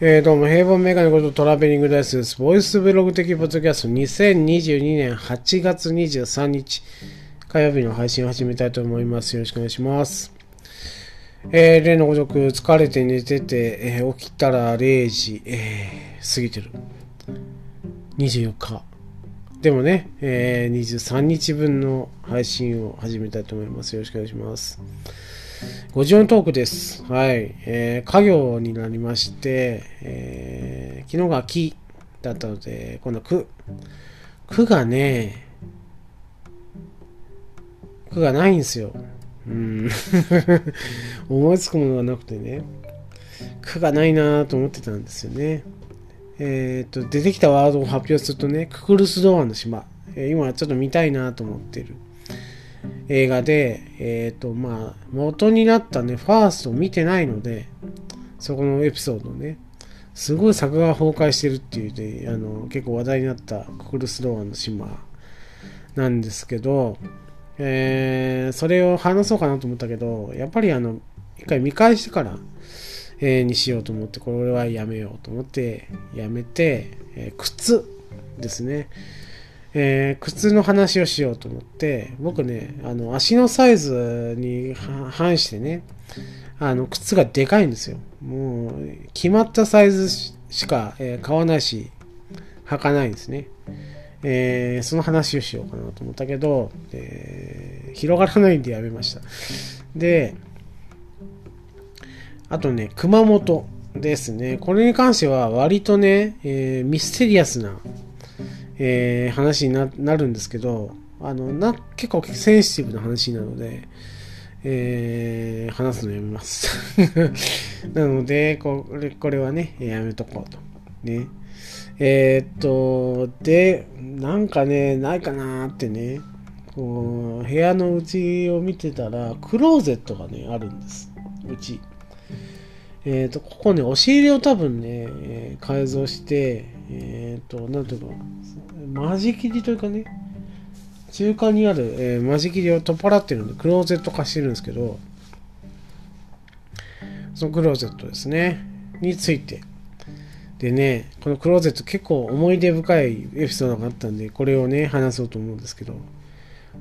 えー、どうも、平凡メガネことトラベリングダイスです。ボイスブログ的ポッドキャスト2022年8月23日火曜日の配信を始めたいと思います。よろしくお願いします。えー、例のごとく疲れて寝てて、えー、起きたら0時、えー、過ぎてる。24日。でもね、えー、23日分の配信を始めたいと思います。よろしくお願いします。五時音トークです。はい。えー、家業になりまして、えー、昨日が木だったので、今度は区。区がね、区がないんですよ。うん。思いつくものがなくてね。区がないなと思ってたんですよね。えっ、と、出てきたワードを発表するとね、ククルス・ドアンの島。えー、今ちょっと見たいなと思ってる映画で、えっ、ー、と、まあ、元になったね、ファーストを見てないので、そこのエピソードね、すごい作画が崩壊してるっていうで、あの、結構話題になったククルス・ドアンの島なんですけど、えー、それを話そうかなと思ったけど、やっぱりあの、一回見返してから、えー、にしようと思って、これはやめようと思って、やめて、えー、靴ですね。えー、靴の話をしようと思って、僕ね、あの、足のサイズに反してね、あの、靴がでかいんですよ。もう、決まったサイズしか、えー、買わないし、履かないんですね。えー、その話をしようかなと思ったけど、えー、広がらないんでやめました。で、あとね、熊本ですね。これに関しては割とね、えー、ミステリアスな、えー、話になるんですけど、あのな結構センシティブな話なので、えー、話すのやめます。なのでこれ、これはね、やめとこうと。ね。えー、っと、で、なんかね、ないかなってね、こう、部屋のうちを見てたら、クローゼットがね、あるんです。うち。えっ、と、ここね、押し入れを多分ね、えー、改造して、えっ、と、なんていうか、間仕切りというかね、中間にある、えー、間仕切りを取っ払ってるんで、クローゼット化してるんですけど、そのクローゼットですね、について、でね、このクローゼット結構思い出深いエピソードがあったんで、これをね、話そうと思うんですけど、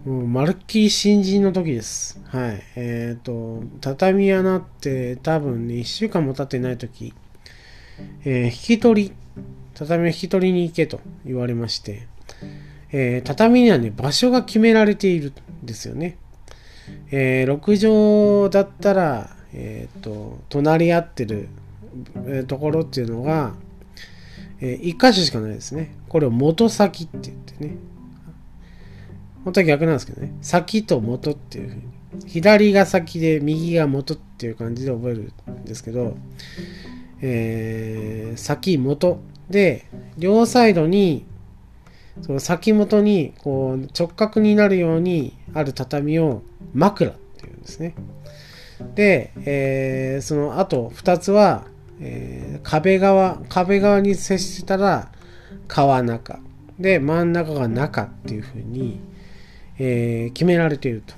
もう、まるっきり新人の時です。はい。えっ、ー、と、畳穴って多分ね、1週間も経ってない時、えー、引き取り、畳を引き取りに行けと言われまして、えー、畳にはね、場所が決められているんですよね。え、6畳だったら、えっ、と、隣り合ってる、ところっていうのが、え、1箇所しかないですね。これを元先って言ってね。本当は逆なんですけどね。先と元っていうふうに。左が先で右が元っていう感じで覚えるんですけど、えー、先元で、両サイドに、その先元にこう直角になるようにある畳を枕っていうんですね。で、えー、その後2つはえー、壁側、壁側に接したら川中。で、真ん中が中っていうふうに、えー、決められていると。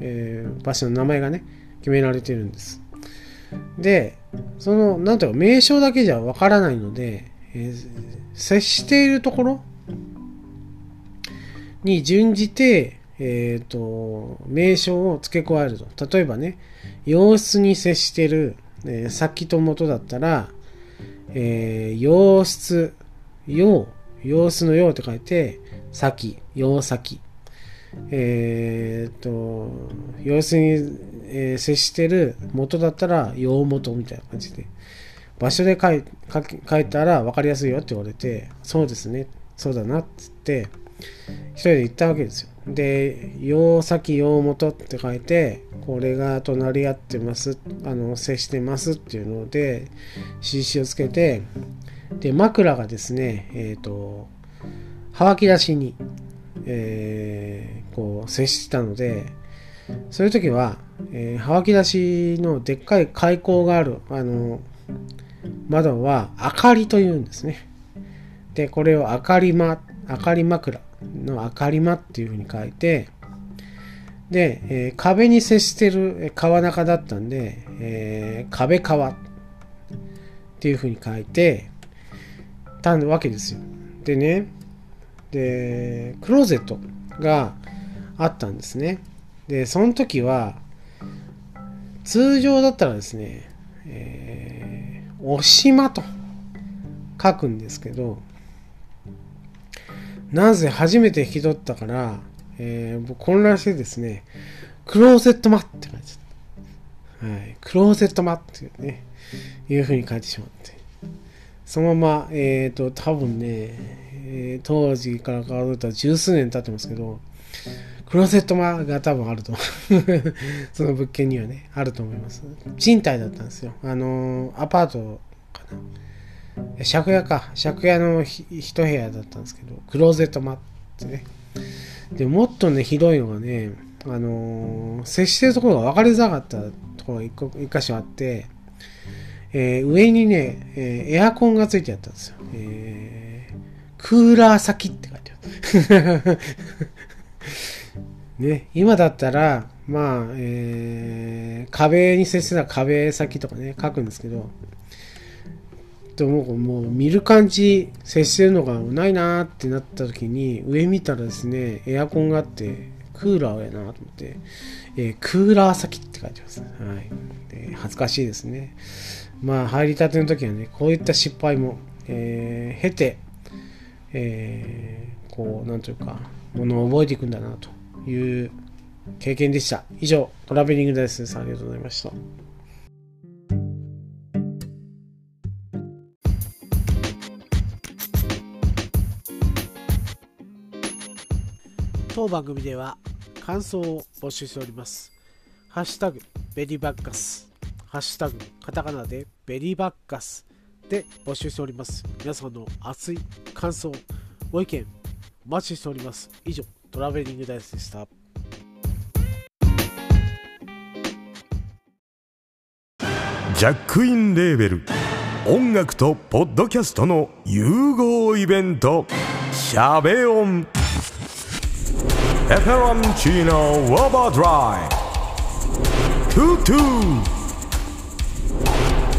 えー、場所の名前がね、決められているんです。で、その、なんていうか、名称だけじゃわからないので、え接しているところに準じて、えっ、と、名称を付け加えると。例えばね、洋室に接しているえー、先と元だったら、えー、洋室、洋、様子の洋って書いて、先、洋先。えー、と、様子に、えー、接してる元だったら、洋元みたいな感じで。場所で書い書いたら分かりやすいよって言われて、そうですね、そうだなって言って、一人で言ったわけですよ。で、陽先陽元って書いて、これが隣り合ってます、あの、接してますっていうので、印をつけて、で、枕がですね、えっ、ー、と、はわき出しに、えー、こう、接したので、そういう時は、えー、はわき出しのでっかい開口がある、あの、窓は明かりというんですね。で、これを明かりま、明かり枕の明かり間っていうふうに書いて、で、えー、壁に接してる川中だったんで、えー、壁川。っていうふうに書いてたわけですよ。でね、で、クローゼットがあったんですね。で、その時は、通常だったらですね、えー、おしまと書くんですけど、なぜ初めて引き取ったから、えー、混乱してですね、クローゼットマって書いてたはい、クローゼットマっていうね、いう風に書いてしまって。そのまま、えっ、ー、と、多分ね、えー、当時から数えたら十数年経ってますけど、クローゼット間が多分あると その物件にはね、あると思います。賃貸だったんですよ。あのー、アパートかな。借家か。借家の一部屋だったんですけど、クローゼット間ってね。で、もっとね、ひどいのがね、あのー、接してるところが分かりづらかったところが一個一箇所あって、えー、上にね、えー、エアコンがついてあったんですよ。えー、クーラー先って書いてある。ね、今だったら、まあ、えー、壁に接してた壁先とかね、書くんですけど、でももう見る感じ、接してるのがないなーってなった時に、上見たらですね、エアコンがあって、クーラーやなと思って、えー、クーラー先って書いてます。はい。で恥ずかしいですね。まあ、入りたての時はね、こういった失敗も、えー、経て、えー、こう、なんというか、ものを覚えていくんだなという経験でした。以上、トラベリングダイスです。ありがとうございました。当番組では感想を募集しております。ハッシュタグベリーバッカス、ハッシュタグカタカナでベリーバッカスで募集しております。皆さんの熱い感想、ご意見お待ちしております。以上、トラベリングダイスでした。ジャックインレーベル音楽とポッドキャストの融合イベント「シャベオン」「エフェロンチーノウォーバードライ」「トゥトゥ」